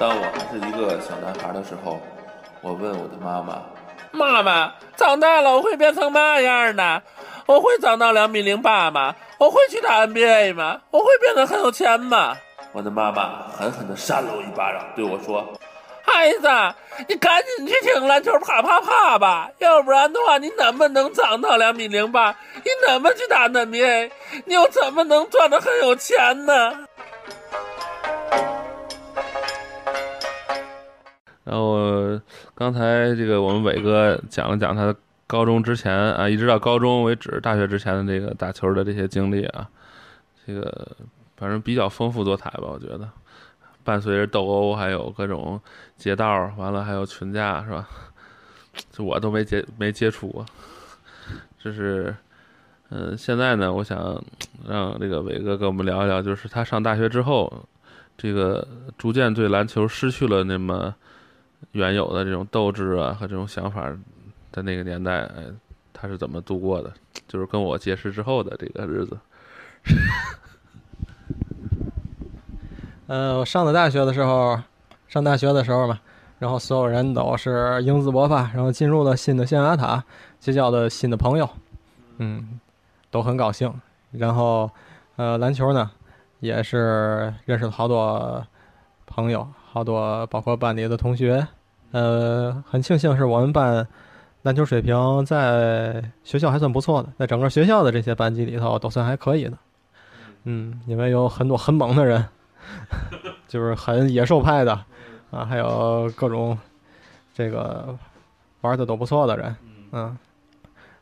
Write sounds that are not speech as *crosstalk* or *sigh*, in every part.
当我还是一个小男孩的时候，我问我的妈妈：“妈妈，长大了我会变成嘛样呢？我会长到两米零八吗？我会去打 NBA 吗？我会变得很有钱吗？”我的妈妈狠狠地扇了我一巴掌，对我说：“孩子，你赶紧去听篮球啪啪啪吧，要不然的话，你怎么能长到两米零八？你怎么去打 NBA？你又怎么能赚得很有钱呢？”然后刚才这个我们伟哥讲了讲他高中之前啊，一直到高中为止，大学之前的这个打球的这些经历啊，这个反正比较丰富多彩吧，我觉得，伴随着斗殴，还有各种劫道，完了还有群架，是吧？这我都没接没接触过。这是，嗯，现在呢，我想让这个伟哥跟我们聊一聊，就是他上大学之后，这个逐渐对篮球失去了那么。原有的这种斗志啊和这种想法，在那个年代，他是怎么度过的？就是跟我结识之后的这个日子。嗯，*laughs* 我上的大学的时候，上大学的时候嘛，然后所有人都是英姿勃发，然后进入了新的象牙塔，结交的新的朋友，嗯，都很高兴。然后，呃，篮球呢，也是认识了好多朋友。好多，包括班里的同学，呃，很庆幸是我们班篮球水平在学校还算不错的，在整个学校的这些班级里头都算还可以的。嗯，因为有很多很猛的人，*laughs* 就是很野兽派的啊，还有各种这个玩的都不错的人。嗯，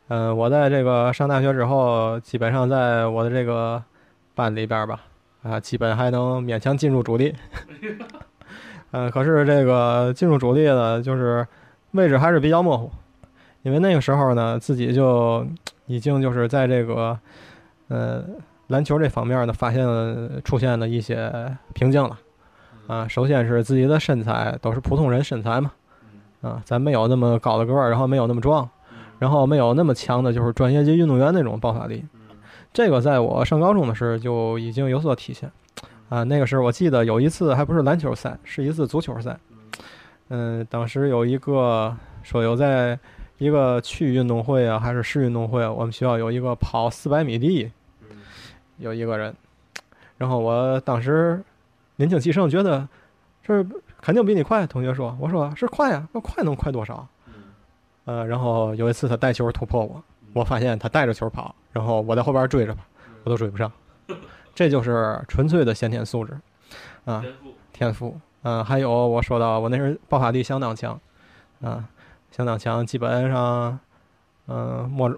嗯，我在这个上大学之后，基本上在我的这个班里边吧，啊，基本还能勉强进入主力。嗯，可是这个进入主力呢，就是位置还是比较模糊，因为那个时候呢，自己就已经就是在这个呃篮球这方面呢，发现了出现了一些瓶颈了。啊，首先是自己的身材都是普通人身材嘛，啊，咱没有那么高的个儿，然后没有那么壮，然后没有那么强的就是专业级运动员那种爆发力。这个在我上高中的时候就已经有所体现。啊，那个时候我记得有一次还不是篮球赛，是一次足球赛。嗯，当时有一个说有在一个区运动会啊，还是市运动会，我们学校有一个跑四百米的，有一个人。然后我当时年轻气盛，觉得这肯定比你快。同学说，我说是快呀，那快能快多少？呃，然后有一次他带球突破我，我发现他带着球跑，然后我在后边追着跑，我都追不上。这就是纯粹的先天素质，啊，天赋，嗯，还有我说到我那时爆发力相当强，啊，相当强，基本上，嗯，摸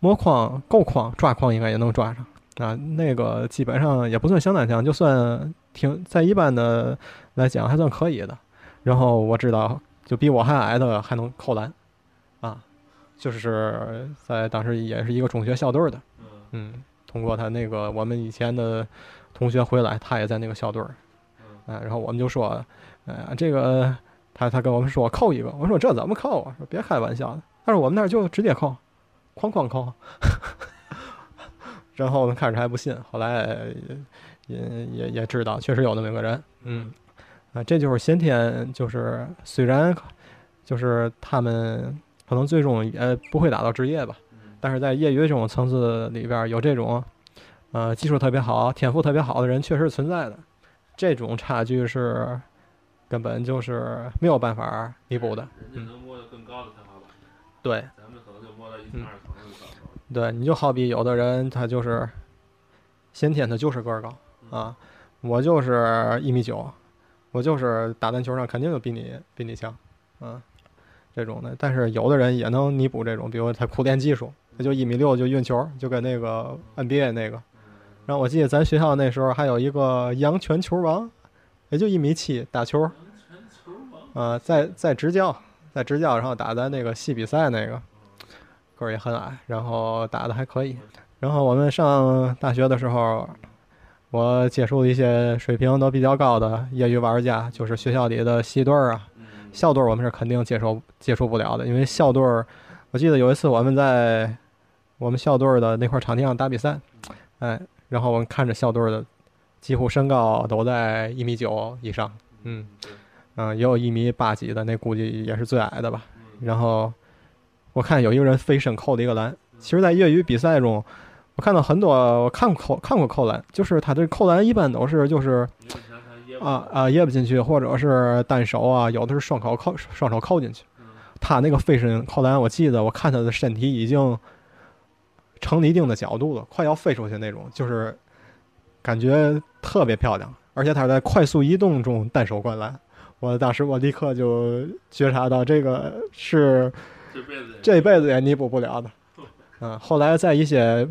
摸框够框抓框应该也能抓上，啊，那个基本上也不算相当强，就算挺在一般的来讲还算可以的。然后我知道，就比我还矮的还能扣篮，啊，就是在当时也是一个中学校队的，嗯。通过他那个我们以前的同学回来，他也在那个校队儿，啊，然后我们就说，呃，这个他他跟我们说扣一个，我说这怎么扣啊？说别开玩笑的，但是我们那儿就直接扣，哐哐扣，*laughs* 然后我们开始还不信，后来也也也知道确实有那么个人，嗯，啊，这就是先天，就是虽然就是他们可能最终也不会打到职业吧。但是在业余这种层次里边，有这种，呃，技术特别好、天赋特别好的人确实存在的，这种差距是根本就是没有办法弥补的。人家能摸到更高的天花板。对。咱们可能就摸到一层二层。对，你就好比有的人他就是先天他就是个儿高啊，我就是一米九，我就是打篮球上肯定就比你比你强，啊，这种的。但是有的人也能弥补这种，比如他苦练技术。他就一米六就运球，就跟那个 NBA 那个。然后我记得咱学校那时候还有一个阳泉球王，也就一米七打球。啊，在在执教，在执教，然后打咱那个系比赛那个，个儿也很矮，然后打的还可以。然后我们上大学的时候，我接触一些水平都比较高的业余玩家，就是学校里的系队儿啊，校队儿我们是肯定接受接触不了的，因为校队儿，我记得有一次我们在。我们校队的那块场地上打比赛，哎，然后我们看着校队的，几乎身高都在一米九以上，嗯，嗯，也有一米八几的，那估计也是最矮的吧。然后我看有一个人飞身扣了一个篮。其实，在业余比赛中，我看到很多，我看过扣看过扣篮，就是他这扣篮一般都是就是啊啊掖不进去，或者是单手啊，有的是双手扣双手扣进去。他那个飞身扣篮，我记得我看他的身体已经成了一定的角度了，快要飞出去那种，就是感觉特别漂亮。而且他在快速移动中单手灌篮，我当时我立刻就觉察到这个是这辈子也弥补不了的。嗯，*laughs* 后来在一些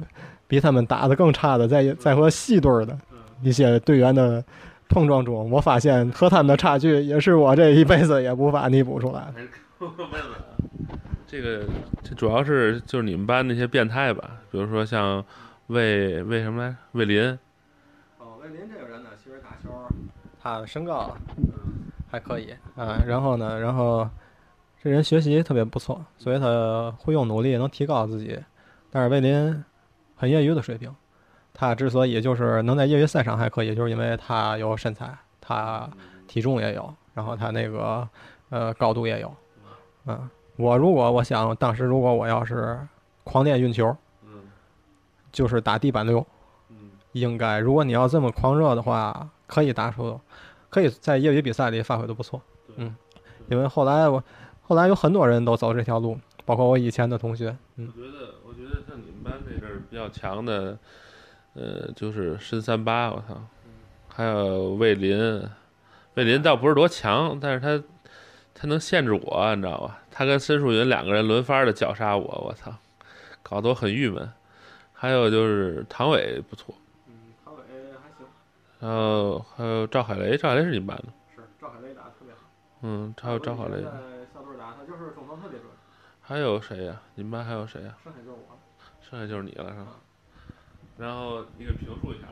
比他们打的更差的，在在和细队的一些队员的碰撞中，我发现和他们的差距也是我这一辈子也无法弥补出来的。*laughs* 这个这主要是就是你们班那些变态吧，比如说像魏魏什么来魏林。哦，魏林这个人呢，其实打球他的身高还可以啊，然后呢，然后这人学习特别不错，所以他会用努力能提高自己。但是魏林很业余的水平，他之所以就是能在业余赛场还可以，就是因为他有身材，他体重也有，然后他那个呃高度也有。嗯，我如果我想当时如果我要是狂练运球，嗯就是打地板流，应该如果你要这么狂热的话，可以打出，可以在业余比赛里发挥的不错。嗯，因为后来我后来有很多人都走这条路，包括我以前的同学。嗯，我觉得。像你们班这阵儿比较强的，呃，就是申三八，我操，还有魏林，魏林倒不是多强，但是他他能限制我，你知道吧？他跟申树云两个人轮番的绞杀我，我操，搞得我很郁闷。还有就是唐伟不错，嗯，唐伟还行。然后还有赵海雷，赵海雷是你们班的？是，赵海雷打的特别好。嗯，还有赵海雷。小队打他就是中投特别准。还有谁呀？你们班还有谁呀？剩下就是我。剩下就是你了，是吧？然后你给评述一下。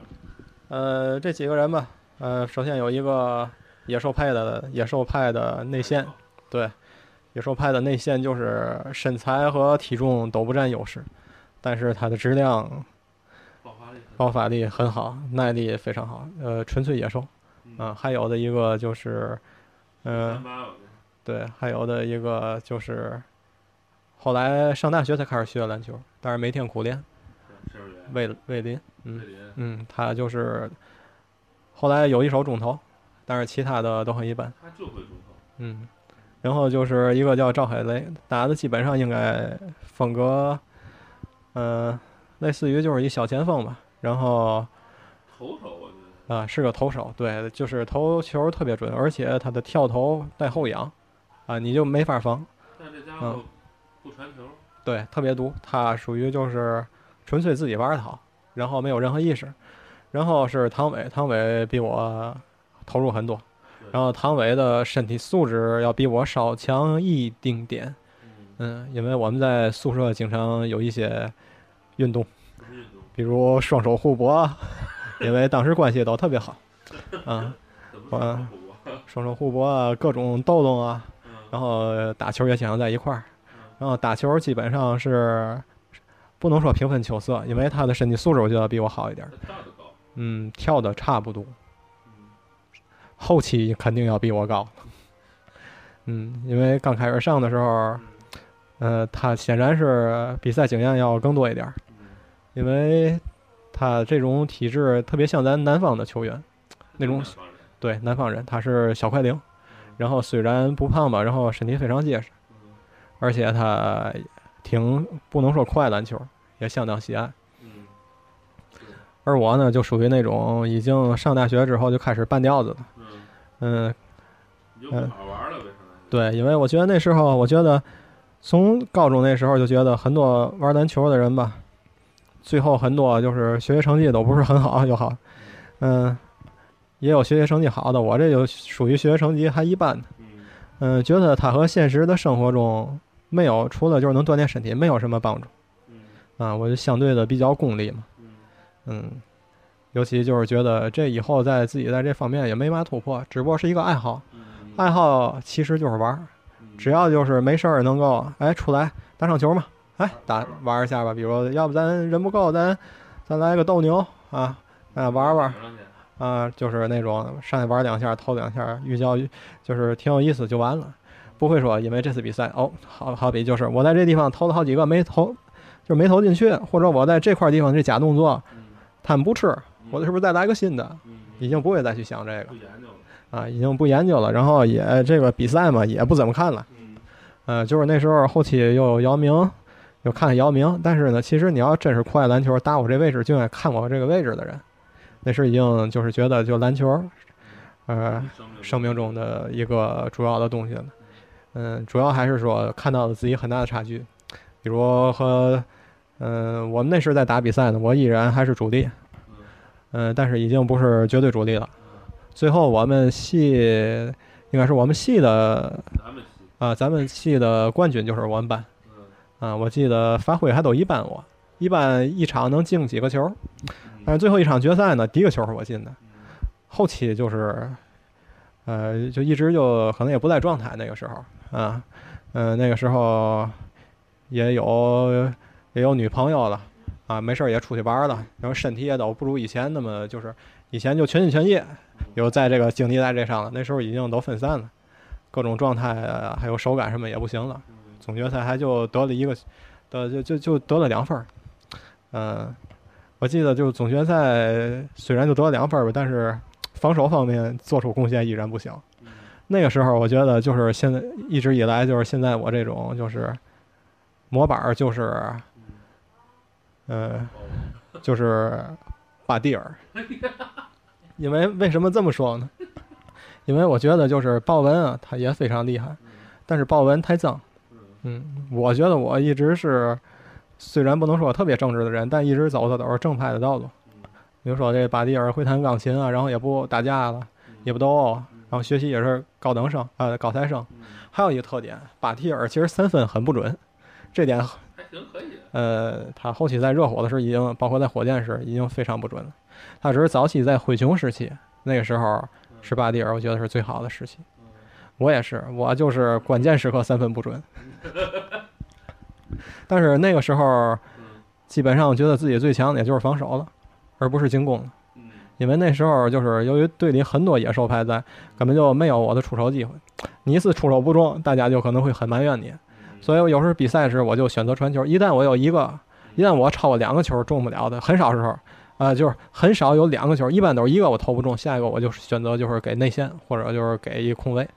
呃，这几个人吧，呃，首先有一个野兽派的野兽派的内线，对，野兽派的内线就是身材和体重都不占优势，但是他的质量、爆发力、爆发力很好，耐力也非常好，呃，纯粹野兽。嗯，还有的一个就是，嗯，对，还有的一个就是。后来上大学才开始学篮球，但是每天苦练。魏魏林，嗯嗯，他就是后来有一手中投，但是其他的都很一般。他就会中投。嗯，然后就是一个叫赵海雷，打的基本上应该风格，嗯，类似于就是一小前锋吧。然后投手，我觉得啊是个投手，对，就是投球特别准，而且他的跳投带后仰，啊，你就没法防。但这家伙。不传球，对，特别毒。他属于就是纯粹自己玩儿好，然后没有任何意识。然后是唐伟，唐伟比我投入很多，然后唐伟的身体素质要比我稍强一丁点。嗯，因为我们在宿舍经常有一些运动，比如双手互搏，*laughs* 因为当时关系都特别好。啊，*laughs* 啊，双手互搏啊，各种斗斗啊，然后打球也经常在一块儿。然后打球基本上是不能说平分秋色，因为他的身体素质我觉得比我好一点。嗯，跳的差不多。后期肯定要比我高。嗯，因为刚开始上的时候，呃，他显然是比赛经验要更多一点，因为他这种体质特别像咱南方的球员，那种对南方人，他是小快灵，然后虽然不胖吧，然后身体非常结实。而且他挺不能说快篮球，也相当喜爱。而我呢，就属于那种已经上大学之后就开始半吊子的。嗯。嗯。好玩了呗，对，因为我觉得那时候，我觉得从高中那时候就觉得很多玩篮球的人吧，最后很多就是学习成绩都不是很好，就好。嗯。也有学习成绩好的，我这就属于学习成绩还一般的。嗯。觉得他和现实的生活中。没有，除了就是能锻炼身体，没有什么帮助。啊，我就相对的比较功利嘛。嗯，尤其就是觉得这以后在自己在这方面也没嘛突破，只不过是一个爱好。爱好其实就是玩儿，只要就是没事儿能够哎出来打场球嘛，哎打玩一下吧。比如要不咱人不够，咱咱来个斗牛啊，啊玩玩，啊，就是那种上去玩两下，投两下，寓教就是挺有意思就完了，不会说因为这次比赛哦，好好比就是我在这地方投了好几个没投，就是没投进去，或者我在这块地方这假动作，他们不吃，我是不是再来个新的？已经不会再去想这个啊，已经不研究了，然后也这个比赛嘛也不怎么看了，呃，就是那时候后期又有姚明，又看姚明，但是呢，其实你要真是酷爱篮球，打我这位置就爱看我这个位置的人。那时已经就是觉得就篮球，呃，生命中的一个主要的东西了。嗯，主要还是说看到了自己很大的差距，比如和，嗯，我们那时在打比赛呢，我依然还是主力，嗯，但是已经不是绝对主力了。最后我们系应该是我们系的，啊，咱们系的冠军就是我们班，啊，我记得发挥还都一般，我一般一场能进几个球。但是最后一场决赛呢，第一个球是我进的，后期就是，呃，就一直就可能也不在状态那个时候啊，嗯，那个时候也有也有女朋友了啊，没事儿也出去玩了，然后身体也都不如以前那么就是以前就全心全意，有在这个精力在这上了，那时候已经都分散了，各种状态还有手感什么也不行了，总决赛还就得了一个，得就就就得了两分儿，嗯。我记得就是总决赛虽然就得了两分儿吧，但是防守方面做出贡献依然不小。那个时候我觉得就是现在一直以来就是现在我这种就是模板就是，呃，就是巴蒂尔。因为为什么这么说呢？因为我觉得就是鲍文啊，他也非常厉害，但是鲍文太脏。嗯，我觉得我一直是。虽然不能说特别正直的人，但一直走的都是正派的道路。比如说这巴蒂尔会弹钢琴啊，然后也不打架了，也不斗殴，然后学习也是高等生啊，高材生。还有一个特点，巴蒂尔其实三分很不准，这点还行可以。呃，他后期在热火的时候已经，包括在火箭时已经非常不准了。他只是早期在灰熊时期，那个时候是巴蒂尔，我觉得是最好的时期。我也是，我就是关键时刻三分不准。*laughs* 但是那个时候，基本上觉得自己最强的也就是防守了，而不是进攻了。因为那时候就是由于队里很多野兽派在，根本就没有我的出手机会。你一次出手不中，大家就可能会很埋怨你。所以我有时候比赛时，我就选择传球。一旦我有一个，一旦我超过两个球中不了的，很少时候，啊，就是很少有两个球，一般都是一个我投不中，下一个我就选择就是给内线或者就是给一空位。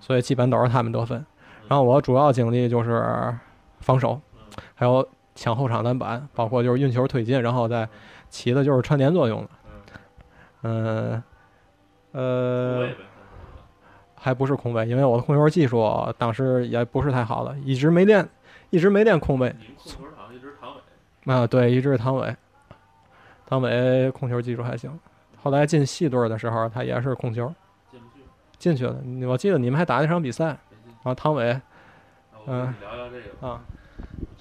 所以基本都是他们得分。然后我主要精力就是防守。还有抢后场篮板，包括就是运球推进，然后再起的就是串联作用了。嗯，呃，还不是空位，因为我的控球技术当时也不是太好的，一直没练，一直没练空位。控球场一直唐伟。啊，对，一直是唐伟。唐伟控球技术还行，后来进系队的时候，他也是控球。进不去。进去了，我记得你们还打一场比赛，然后唐伟。嗯。聊聊这个啊。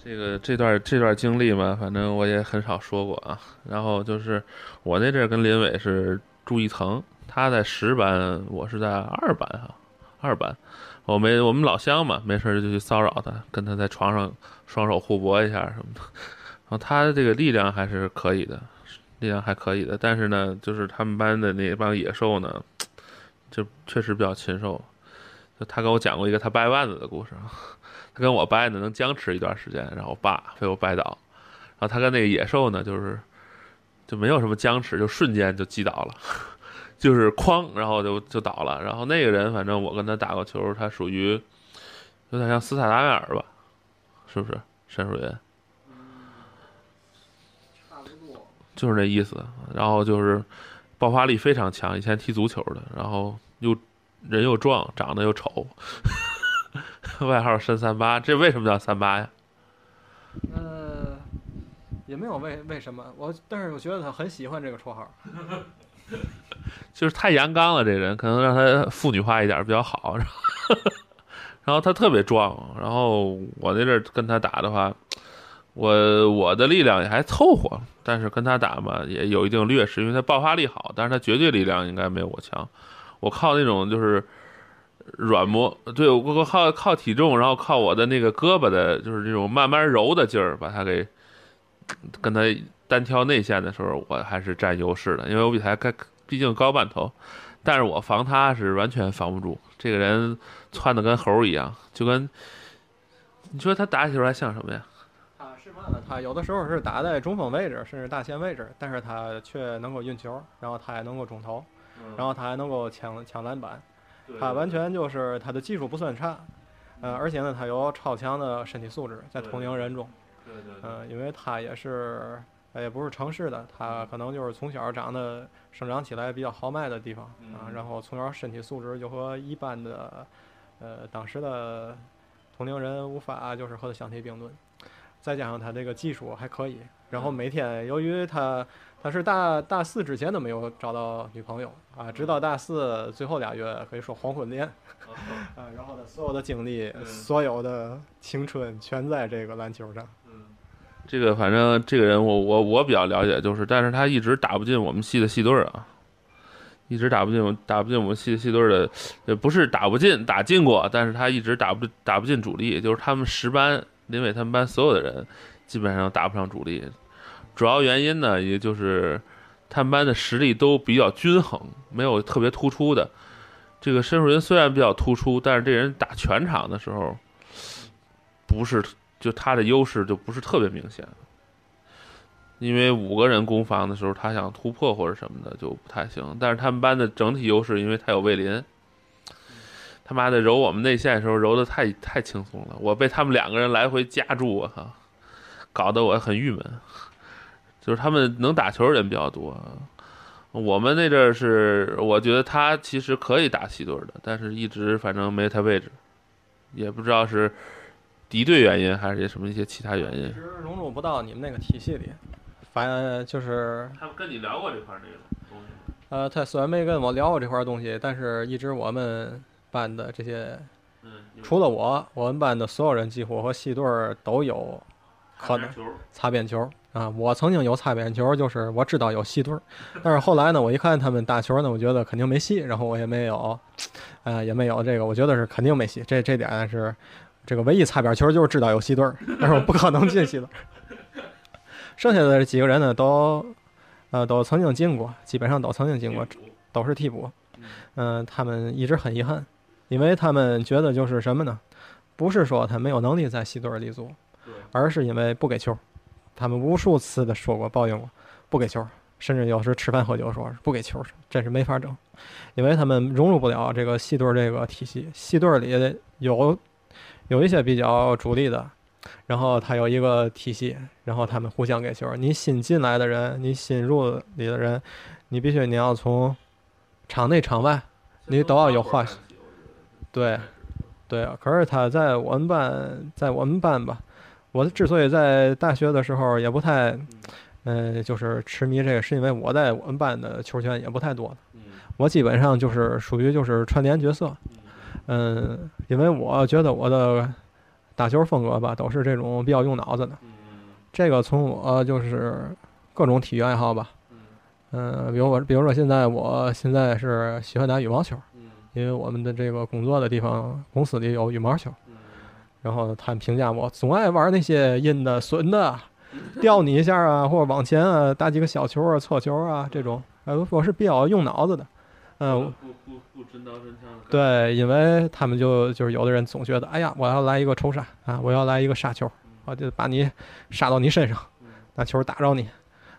这个这段这段经历嘛，反正我也很少说过啊。然后就是我那阵儿跟林伟是住一层，他在十班，我是在二班哈，二班。我没我们老乡嘛，没事就去骚扰他，跟他在床上双手互搏一下什么的。然后他的这个力量还是可以的，力量还可以的。但是呢，就是他们班的那帮野兽呢，就确实比较禽兽。就他跟我讲过一个他掰腕子的故事。他跟我掰呢，能僵持一段时间，然后我爸被我掰倒。然后他跟那个野兽呢，就是就没有什么僵持，就瞬间就击倒了，就是哐，然后就就倒了。然后那个人，反正我跟他打过球，他属于有点像斯塔达梅尔吧，是不是？申树云，就是那意思。然后就是爆发力非常强，以前踢足球的，然后又人又壮，长得又丑。*laughs* 外号申三八，这为什么叫三八呀？呃，也没有为为什么，我但是我觉得他很喜欢这个绰号，*laughs* 就是太阳刚了，这人可能让他妇女化一点比较好。然后他特别壮，然后我那阵跟他打的话，我我的力量也还凑合，但是跟他打嘛也有一定劣势，因为他爆发力好，但是他绝对力量应该没有我强。我靠那种就是。软磨，对我靠靠体重，然后靠我的那个胳膊的，就是这种慢慢揉的劲儿，把他给跟他单挑内线的时候，我还是占优势的，因为我比他还毕竟高半头，但是我防他是完全防不住。这个人窜的跟猴一样，就跟你说他打起球来像什么呀？他是嘛呢？他有的时候是打在中锋位置，甚至大前位置，但是他却能够运球，然后他还能够中投，然后他还能够抢抢篮板，他完全就是他的技术不算差，呃，而且呢，他有超强的身体素质，在同龄人中，嗯、因为他也是，呃也不是城市的，他可能就是从小长得生长起来比较豪迈的地方啊，嗯。然后从小身体素质就和一般的，呃，当时的同龄人无法就是和他相提并论，再加上他这个技术还可以，然后每天由于他他是大大四之前都没有找到女朋友啊，直到大四最后俩月可以说黄昏恋 *laughs* 啊，然后他所有的精力、嗯。所有的青春全在这个篮球上。这个反正这个人我我我比较了解，就是但是他一直打不进我们系的系队啊，一直打不进打不进我们系的系队的，呃不是打不进，打进过，但是他一直打不打不进主力，就是他们十班林伟他们班所有的人基本上打不上主力，主要原因呢也就是他们班的实力都比较均衡，没有特别突出的。这个申树云虽然比较突出，但是这人打全场的时候不是就他的优势就不是特别明显，因为五个人攻防的时候，他想突破或者什么的就不太行。但是他们班的整体优势，因为他有魏林，他妈的揉我们内线的时候揉的太太轻松了，我被他们两个人来回夹住，我靠，搞得我很郁闷。就是他们能打球的人比较多，我们那阵儿是我觉得他其实可以打七队的，但是一直反正没他位置，也不知道是。敌对原因还是什么一些其他原因一？直融入不到你们那个体系里，反就是他们跟你聊过这块儿那个东西吗？呃，他虽然没跟我聊过这块东西，但是一直我们班的这些，嗯，除了我，我们班的所有人几乎和系队儿都有可能，擦边球啊。我曾经有擦边球，就是我知道有系队儿，但是后来呢，我一看他们打球呢，我觉得肯定没戏，然后我也没有，呃，也没有这个，我觉得是肯定没戏。这这点是这个唯一擦边球，就是知道有系队儿，*laughs* 但是我不可能进系队。剩下的这几个人呢，都呃都曾经进过，基本上都曾经进过，都是替补。嗯、他们一直很遗憾，因为他们觉得就是什么呢？不是说他没有能力在系队儿立足，而是因为不给球。他们无数次的说过、抱怨过，不给球，甚至有时吃饭喝酒说不给球，真是没法整，因为他们融入不了这个系队儿这个体系。系队儿里有有一些比较主力的，然后他有一个体系，然后他们互相给球。你新进来的人，你新入里的人，你必须你要从场内场外，你都要有话对，对啊。可是他在我们班，在我们班吧，我之所以在大学的时候也不太，嗯、就是痴迷这个，是因为我在我们班的球权也不太多。我基本上就是属于就是串联角色，嗯，因为我觉得我的打球风格吧，都是这种比较用脑子的。这个从我就是各种体育爱好吧，嗯，比如我，比如说现在我现在是喜欢打羽毛球，因为我们的这个工作的地方公司里有羽毛球，然后他们评价我总爱玩那些阴的、损的，*laughs* 吊你一下啊，或者往前啊打几个小球啊、错球啊这种，呃，我是比较用脑子的，嗯、不不不真刀真枪的。对，因为他们就就是有的人总觉得，哎呀，我要来一个抽杀啊，我要来一个杀球，我就把你杀到你身上，拿球打着你。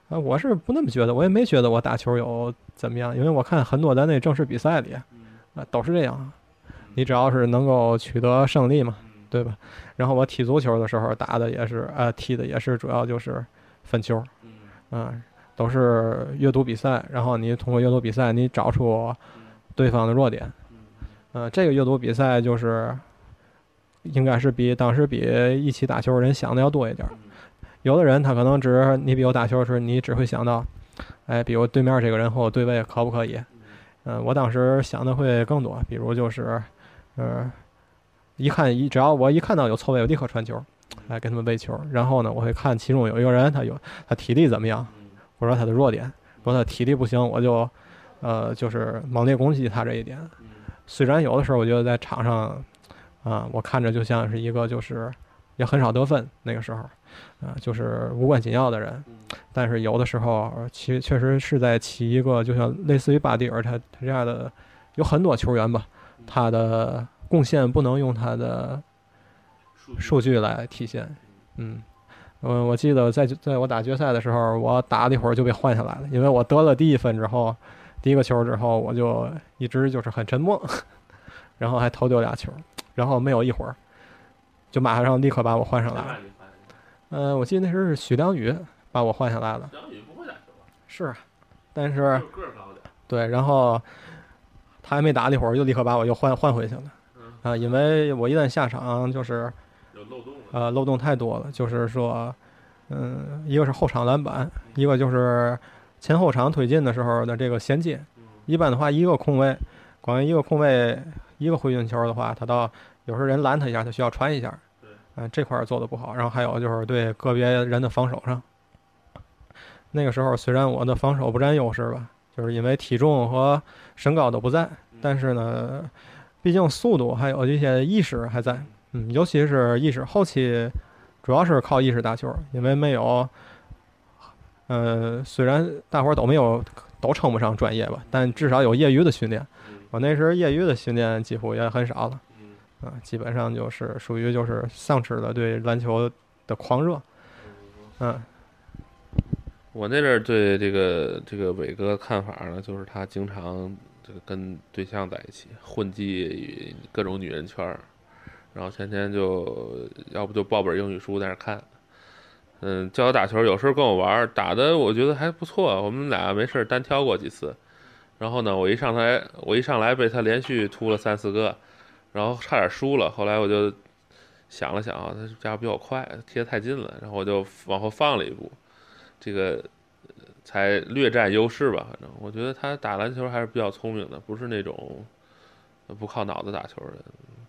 啊，我是不那么觉得，我也没觉得我打球有怎么样，因为我看很多在那正式比赛里，啊，都是这样，你只要是能够取得胜利嘛，对吧？然后我踢足球的时候打的也是，呃，踢的也是主要就是分球，嗯，都是阅读比赛，然后你通过阅读比赛，你找出对方的弱点。呃，这个阅读比赛就是应该是比当时比一起打球的人想的要多一点儿。有的人他可能只你比我打球的时候，你只会想到，哎，比如对面这个人和我对位可不可以？嗯、我当时想的会更多，比如就是，呃，一看一只要我一看到有错位，我立刻传球，来给他们喂球。然后呢，我会看其中有一个人他有他体力怎么样，或者说他的弱点。如果他体力不行，我就，呃，就是猛烈攻击他这一点。虽然有的时候我觉得在场上，啊、我看着就像是一个就是也很少得分那个时候，啊、就是无关紧要的人，但是有的时候其确实是在起一个就像类似于巴蒂尔他他这样的有很多球员吧，他的贡献不能用他的数据来体现，嗯。嗯，我记得在在我打决赛的时候，我打了一会儿就被换下来了，因为我得了第一分之后，第一个球之后，我就一直就是很沉默，*laughs* 然后还投丢俩球，然后没有一会儿，就马上立刻把我换上来了。嗯、我记得那时候是许良宇把我换下来了，良宇不会打球吧？是，啊但是。对，然后他还没打了一会儿，又立刻把我又换换回去了。啊，因为我一旦下场，就是有漏洞了。呃漏洞太多了，就是说，嗯，一个是后场篮板，一个就是前后场推进的时候的这个衔接。一般的话，一个空位，光一个空位，一个回运球的话，他到有时候人拦他一下，他需要传一下。对嗯、这块儿做的不好。然后还有就是对个别人的防守上，那个时候虽然我的防守不占优势吧，就是因为体重和身高都不在，但是呢，毕竟速度还有一些意识还在。嗯，尤其是意识，后期主要是靠意识打球，因为没有，呃，虽然大伙儿都没有都称不上专业吧，但至少有业余的训练。我那时候业余的训练几乎也很少了，啊，基本上就是属于就是丧失了对篮球的狂热，嗯。我那阵儿对这个这个伟哥看法呢，就是他经常这个跟对象在一起混迹各种女人圈儿，然后天天就要不就抱本英语书在那看，嗯，教我打球，有时候跟我玩，打的我觉得还不错，我们俩没事儿单挑过几次，然后呢，我一上台我一上来被他连续突了三四个，然后差点输了，后来我就想了想啊，他家伙比我快，贴得太近了，然后我就往后放了一步。这个才略占优势吧。反正我觉得他打篮球还是比较聪明的，不是那种不靠脑子打球的，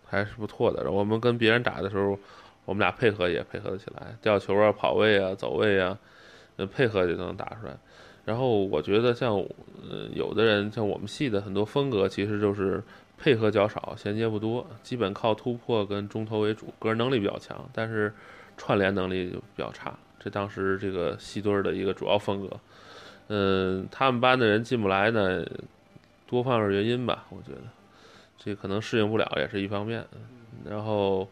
还是不错的。我们跟别人打的时候，我们俩配合也配合得起来，吊球啊、跑位啊、走位啊，呃，配合就能打出来。然后我觉得像呃有的人像我们系的很多风格，其实就是配合较少，衔接不多，基本靠突破跟中投为主，个人能力比较强，但是串联能力就比较差。这当时这个系队的一个主要风格。嗯，他们班的人进不来呢，多方面原因吧，我觉得这可能适应不了也是一方面。然后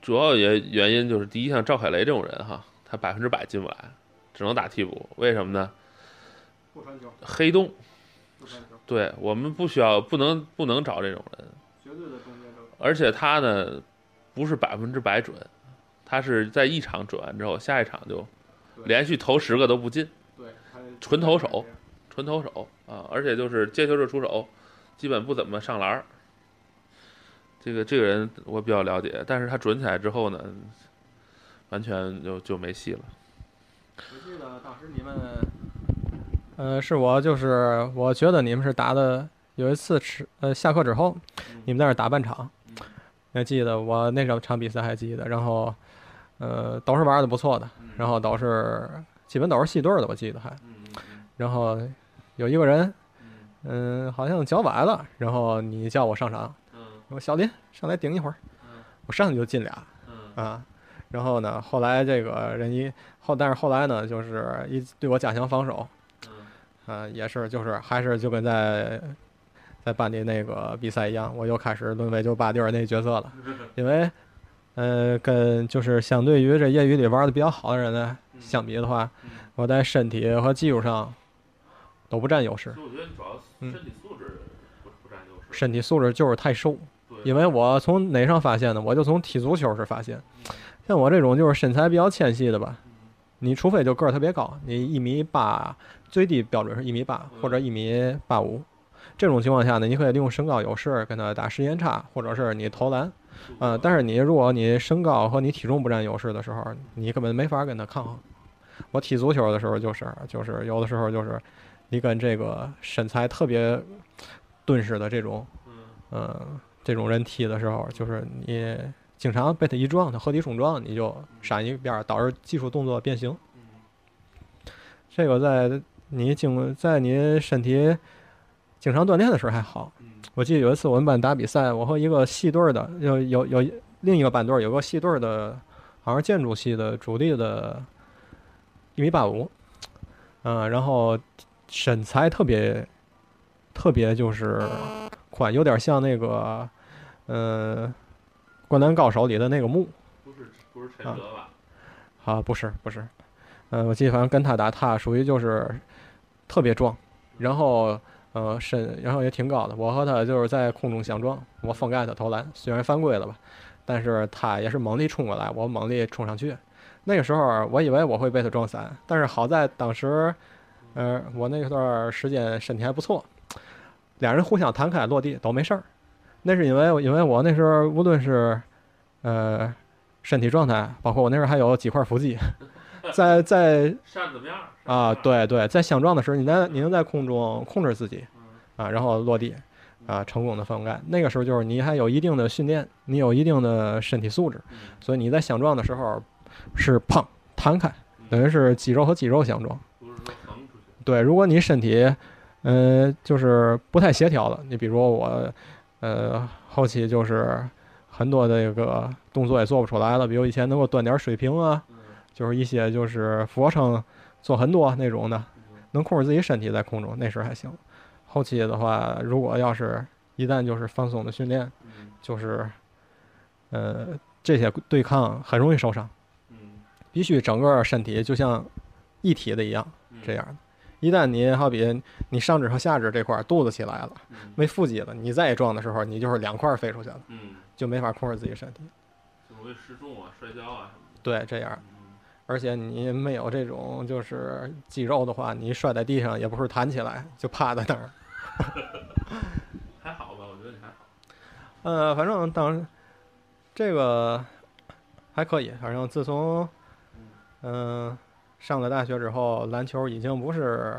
主要也原因就是，第一，像赵凯雷这种人哈，他百分之百进不来，只能打替补。为什么呢？不传球，黑洞，不传球，对我们不需要，不能不能找这种人。绝对的中间者。而且他呢，不是百分之百准，他是在一场准完之后，下一场就连续投十个都不进，对，纯投手，纯投手啊，而且就是接球就出手，基本不怎么上篮儿。这个这个人我比较了解，但是他准起来之后呢，完全就就没戏了。我记得当时你们，呃，是我就是我觉得你们是打的有一次吃呃下课之后，你们在那打半场，还记得我那场场比赛还记得，然后呃都是玩的不错的，然后都是基本都是系队的，我记得还，然后有一个人，嗯、好像脚崴了，然后你叫我上场，我说小林上来顶一会儿，我上去就进俩，啊，然后呢，后来这个人一后，但是后来呢，就是一对我加强防守，啊，也是就是还是就跟在在班里那个比赛一样，我又开始沦为就巴蒂尔那角色了，*laughs* 因为呃，跟就是相对于这业余里玩的比较好的人呢相比的话，我在身体和技术上都不占优势，我觉得主要嗯身体素质不不占优势。身体素质就是太瘦。因为我从哪上发现的？我就从踢足球时发现，像我这种就是身材比较纤细的吧，你除非就个儿特别高，你一米八，最低标准是一米八或者一米八五，这种情况下呢，你可以利用身高优势跟他打时间差，或者是你投篮，呃，但是你如果你身高和你体重不占优势的时候，你根本没法跟他抗衡。我踢足球的时候就是就是有的时候就是你跟这个身材特别敦实的这种，嗯。这种人踢的时候，就是你经常被他一撞，他合体冲撞，你就闪一边，导致技术动作变形。这个在你经在你身体经常锻炼的时候还好。我记得有一次我们班打比赛，我和一个系队的有有有另一个班队有个系队的好像建筑系的主力的，一米八五，嗯，然后身材特别特别就是宽，有点像那个，嗯，《灌篮高手》里的那个木不是不是陈啊哲吧？啊，不是不是，嗯，我记得反正跟他打，他属于就是特别壮，然后呃身，然后也挺高的。我和他就是在空中相撞，我封盖他投篮，虽然犯规了吧，但是他也是猛力冲过来，我猛力冲上去。那个时候我以为我会被他撞散，但是好在当时，呃，我那段时间身体还不错，俩人互相弹开落地都没事儿。那是因为因为我那时候无论是呃身体状态，包括我那时候还有几块腹肌，在 *laughs* 在？啊，对对，在相撞的时候，你在你能在空中控制自己啊，然后落地啊，成功的翻盖。那个时候就是你还有一定的训练，你有一定的身体素质，所以你在相撞的时候是砰弹开，等于是肌肉和肌肉相撞。对，如果你身体，呃，就是不太协调了，你比如我，呃，后期就是很多的这个动作也做不出来了，比如以前能够端点水平啊，就是一些就是俯卧撑做很多那种的，能控制自己身体在空中，那时候还行。后期的话，如果要是一旦就是放松的训练，嗯就是，呃，这些对抗很容易受伤，嗯必须整个身体就像一体的一样。嗯这样的。一旦你好比你上肢和下肢这块儿肚子起来了，嗯没腹肌了，你再一撞的时候，你就是两块儿飞出去了，嗯，就没法控制自己身体。就容易失重啊、摔跤啊什么的。对，这样，嗯而且你没有这种就是肌肉的话，你摔在地上也不是弹起来，就趴在那儿。*laughs* 还好吧，我觉得你还好。呃，反正当这个还可以，反正自从嗯、上了大学之后，篮球已经不是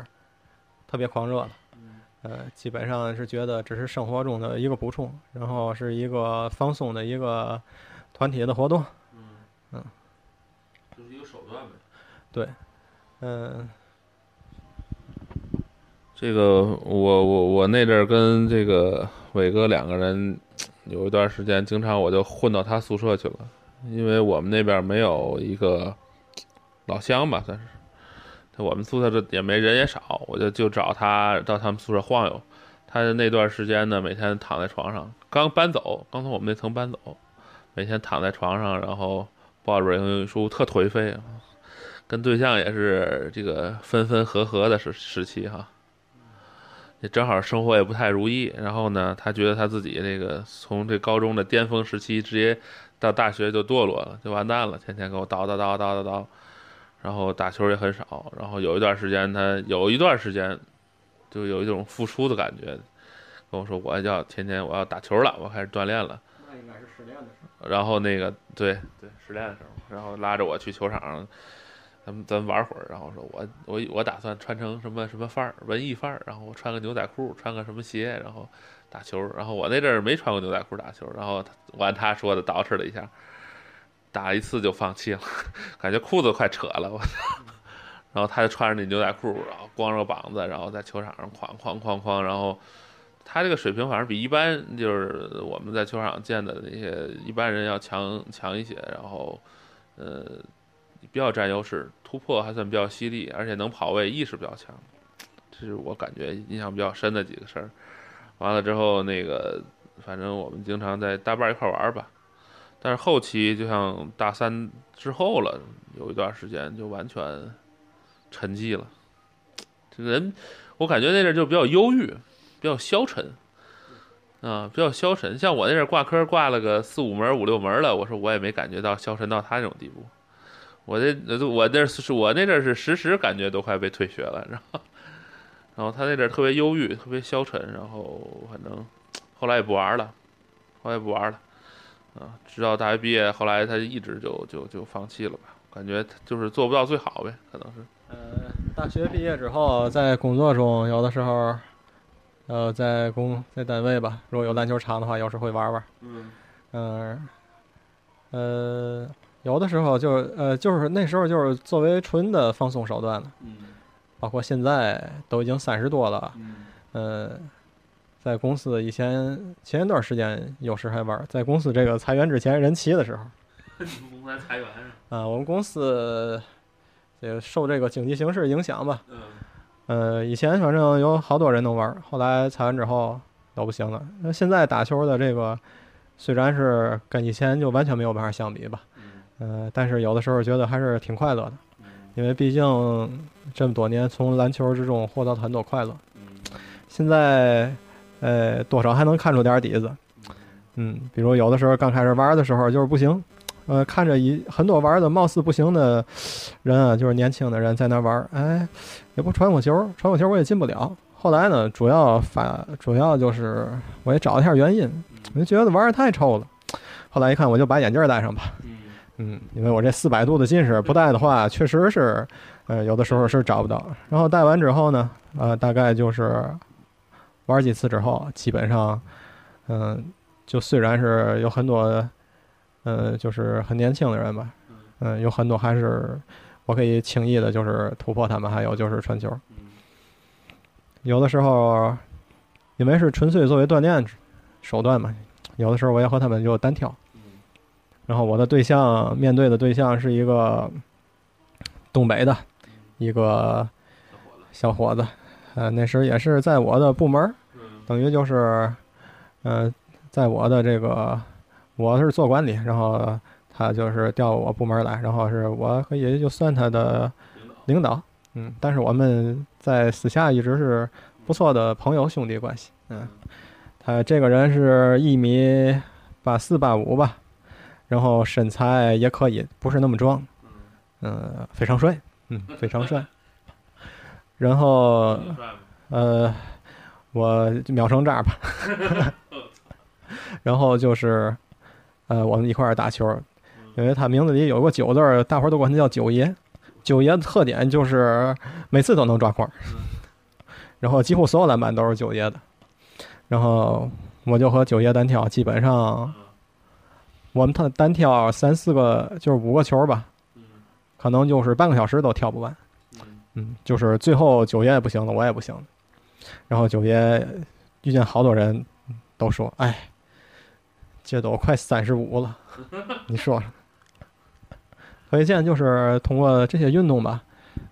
特别狂热了。嗯呃，基本上是觉得只是生活中的一个补充，然后是一个放松的一个团体的活动。嗯嗯，就是一个手段呗。对嗯，这个我我我那阵儿跟这个伟哥两个人有一段时间，经常我就混到他宿舍去了，因为我们那边没有一个老乡吧，算是。我们宿舍这也没人也少，我就就找他到他们宿舍晃悠。他那段时间呢，每天躺在床上，刚搬走，刚从我们那层搬走，每天躺在床上，然后抱着英语书，特颓废。跟对象也是这个分分合合的时时期哈。也正好生活也不太如意，然后呢，他觉得他自己那个从这高中的巅峰时期直接到大学就堕落了，就完蛋了，天天给我叨叨叨叨叨叨，然后打球也很少，然后有一段时间他有一段时间就有一种复出的感觉，跟我说我要天天我要打球了，我开始锻炼了，那应该是失恋的时候。然后那个对对失恋的时候，然后拉着我去球场，咱们咱们玩会儿，然后说我我我打算穿成什么什么范儿，文艺范儿，然后我穿个牛仔裤，穿个什么鞋，然后打球。然后我那阵儿没穿过牛仔裤打球，然后他我按他说的捯饬了一下，打一次就放弃了，感觉裤子快扯了，我操。*laughs* 然后他就穿着那牛仔裤，然后光着膀子，然后在球场上哐哐哐哐，然后他这个水平反正比一般就是我们在球场见的那些一般人要强强一些，然后呃比较占优势，突破还算比较犀利，而且能跑位，意识比较强，这是我感觉印象比较深的几个事儿。完了之后，那个反正我们经常在搭伴一块玩儿吧，但是后期就像大三之后了，有一段时间就完全沉寂了。这人，我感觉那阵就比较忧郁，比较消沉，啊，比较消沉。像我那阵挂科挂了个四五门、五六门了，我说我也没感觉到消沉到他那种地步。我这我那是我那阵是时时感觉都快被退学了，然后 *laughs* 然后他那阵特别忧郁，特别消沉，然后反正后来也不玩了，后来也不玩了，啊，直到大学毕业，后来他一直就就就放弃了吧，感觉他就是做不到最好呗，可能是。呃，大学毕业之后，在工作中有的时候，呃，在工在单位吧，如果有篮球场的话，有时会玩玩。嗯嗯、呃，有的时候就是呃，就是那时候就是作为纯的放松手段了，嗯包括现在都已经三十多了，嗯呃，在公司以前前一段时间有时还玩，在公司这个裁员之前人齐的时候，*laughs* 公司裁员啊，我们公司这个受这个经济形势影响吧，嗯呃，以前反正有好多人能玩儿，后来裁完之后都不行了。那现在打球的这个虽然是跟以前就完全没有办法相比吧，嗯呃，但是有的时候觉得还是挺快乐的，嗯因为毕竟这么多年从篮球之中获得了很多快乐。嗯现在，呃，多少还能看出点底子。嗯，比如有的时候刚开始玩的时候就是不行，呃，看着一很多玩的貌似不行的人啊，就是年轻的人在那玩，哎，也不传过球，传过球我也进不了。后来呢，主要发主要就是我也找了一下原因，我就觉得玩的太臭了。后来一看，我就把眼镜戴上吧。嗯嗯，因为我这四百度的近视，不戴的话，确实是，呃，有的时候是找不到。然后戴完之后呢，呃，大概就是玩几次之后，基本上，嗯、就虽然是有很多，呃，就是很年轻的人吧，嗯、有很多还是我可以轻易的就是突破他们，还有就是传球。嗯有的时候，因为是纯粹作为锻炼手段嘛，有的时候我也和他们就单挑。嗯然后我的对象面对的对象是一个东北的一个小伙子，呃，那时也是在我的部门等于就是，呃，在我的这个我是做管理，然后他就是调我部门来，然后是我可以就算他的领导，嗯，但是我们在私下一直是不错的朋友兄弟关系，嗯，他这个人是一米八四八五吧，然后身材也可以，不是那么壮，嗯、非常帅，嗯，非常帅。*laughs* 然后呃，我秒成渣吧。*laughs* 然后就是，呃，我们一块儿打球，因为他名字里有个九字儿，大伙儿都管他叫九爷。九爷的特点就是每次都能抓框，*laughs* 然后几乎所有篮板都是九爷的。然后我就和九爷单挑，基本上我们他单挑三四个，就是五个球吧，嗯可能就是半个小时都跳不完。嗯嗯，就是最后九爷也不行了，我也不行了。然后九爷遇见好多人都说：“哎，这都快三十五了，你说说。”可见就是通过这些运动吧，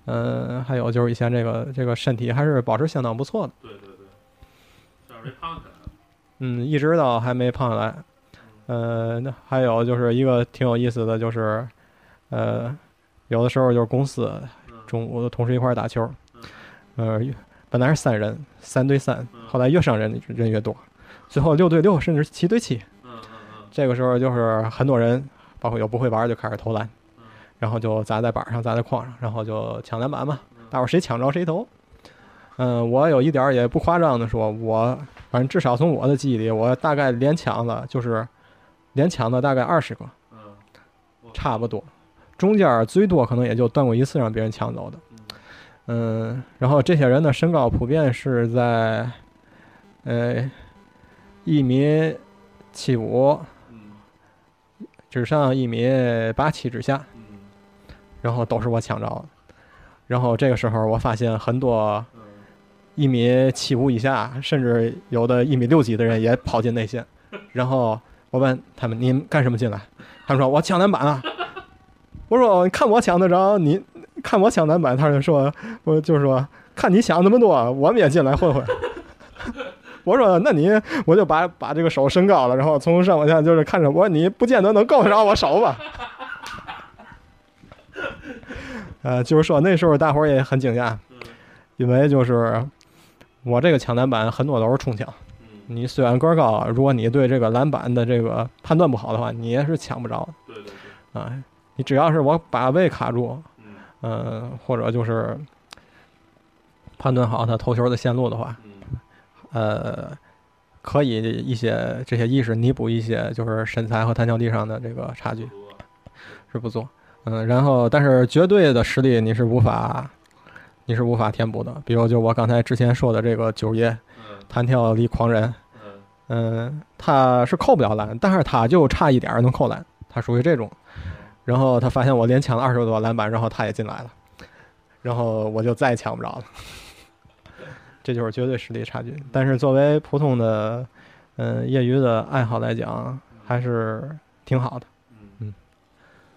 嗯、还有就是以前这个这个身体还是保持相当不错的。对对对，这没胖。嗯，一直到还没胖下来。呃，那还有就是一个挺有意思的，就是呃，有的时候就是公司嗯中午同事一块儿打球，呃，本来是三人，三对三，后来越上人人越多，最后六对六，甚至七对七。这个时候就是很多人，包括有不会玩儿就开始投篮，嗯。然后就砸在板上，砸在框上，然后就抢篮板嘛，大伙儿谁抢着谁投。嗯、我有一点儿也不夸张的说，我反正至少从我的记忆里，我大概连抢了就是连抢了大概二十个，嗯，差不多，中间最多可能也就断过一次让别人抢走的。嗯，然后这些人的身高普遍是在，呃，一米七五嗯之上，一米八七之下，嗯然后都是我抢着的。然后这个时候，我发现很多嗯一米七五以下，甚至有的一米六几的人也跑进内线。然后我问他们：“你们干什么进来？”他们说：“我抢篮板啊。”我说：“看我抢得着，你看我抢篮板。”他就说：“我就说看你想那么多，我们也进来混混。*laughs* ”我说：“那你我就把把这个手伸高了，然后从上往下就是看着我，你不见得能够得着我手吧？”呃，就是说那时候大伙儿也很惊讶，因为就是我这个抢篮板很多都是冲抢。嗯，你虽然个儿高，如果你对这个篮板的这个判断不好的话，你也是抢不着的对对对，啊。你只要是我把位卡住，嗯嗯、或者就是判断好他投球的线路的话，嗯呃，可以一些这些意识弥补一些就是身材和弹跳力上的这个差距。是不错，嗯，然后但是绝对的实力你是无法，你是无法填补的。比如就我刚才之前说的这个九爷嗯弹跳力狂人，嗯嗯，他是扣不了篮，但是他就差一点儿能扣篮，他属于这种。然后他发现我连抢了二十多个篮板，然后他也进来了，然后我就再也抢不着了。这就是绝对实力差距。但是作为普通的，嗯，业余的爱好来讲，还是挺好的。嗯，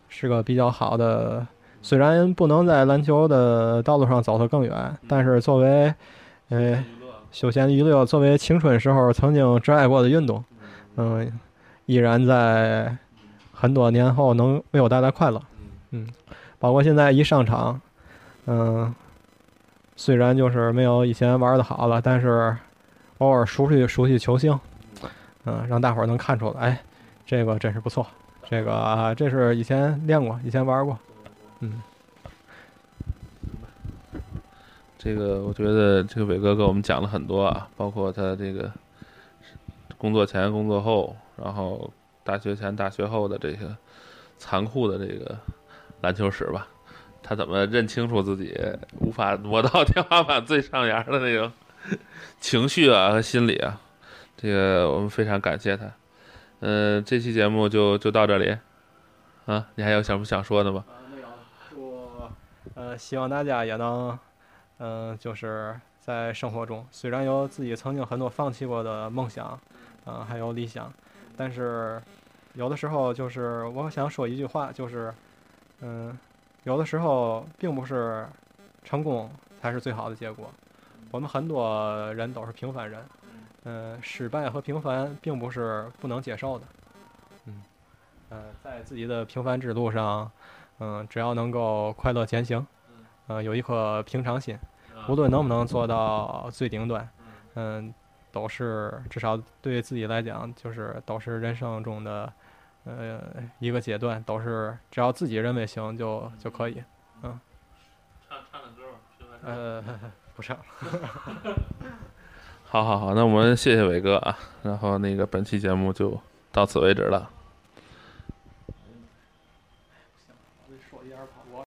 是个比较好的。虽然不能在篮球的道路上走得更远，但是作为呃休闲娱乐，作为青春时候曾经挚爱过的运动，嗯，依然在很多年后能为我带来快乐。嗯，包括现在一上场，嗯，虽然就是没有以前玩的好了，但是偶尔熟悉熟悉球星，嗯，让大伙儿能看出来，哎，这个真是不错，这个、啊这是以前练过，以前玩过，嗯。这个我觉得这个伟哥给我们讲了很多啊，包括他这个工作前、工作后，然后大学前、大学后的这个残酷的这个篮球史吧。他怎么认清楚自己无法 *laughs* 摸到天花板最上沿的那种情绪啊和心理啊？这个我们非常感谢他。嗯、这期节目就就到这里啊，你还有想不想说的吗？没有，祝呃，希望大家也能，嗯、就是在生活中，虽然有自己曾经很多放弃过的梦想，嗯、还有理想，但是有的时候就是我想说一句话，就是，嗯、有的时候并不是成功才是最好的结果，我们很多人都是平凡人，嗯、失败和平凡并不是不能接受的，嗯，呃，在自己的平凡之路上。嗯，只要能够快乐前行，呃，有一颗平常心，无论能不能做到最顶端，嗯，都是至少对自己来讲，就是都是人生中的呃一个阶段，都是只要自己认为行就就可以，唱唱个歌吧。呃，*laughs* 不唱。*laughs* 好好好，那我们谢谢伟哥啊，然后那个本期节目就到此为止了。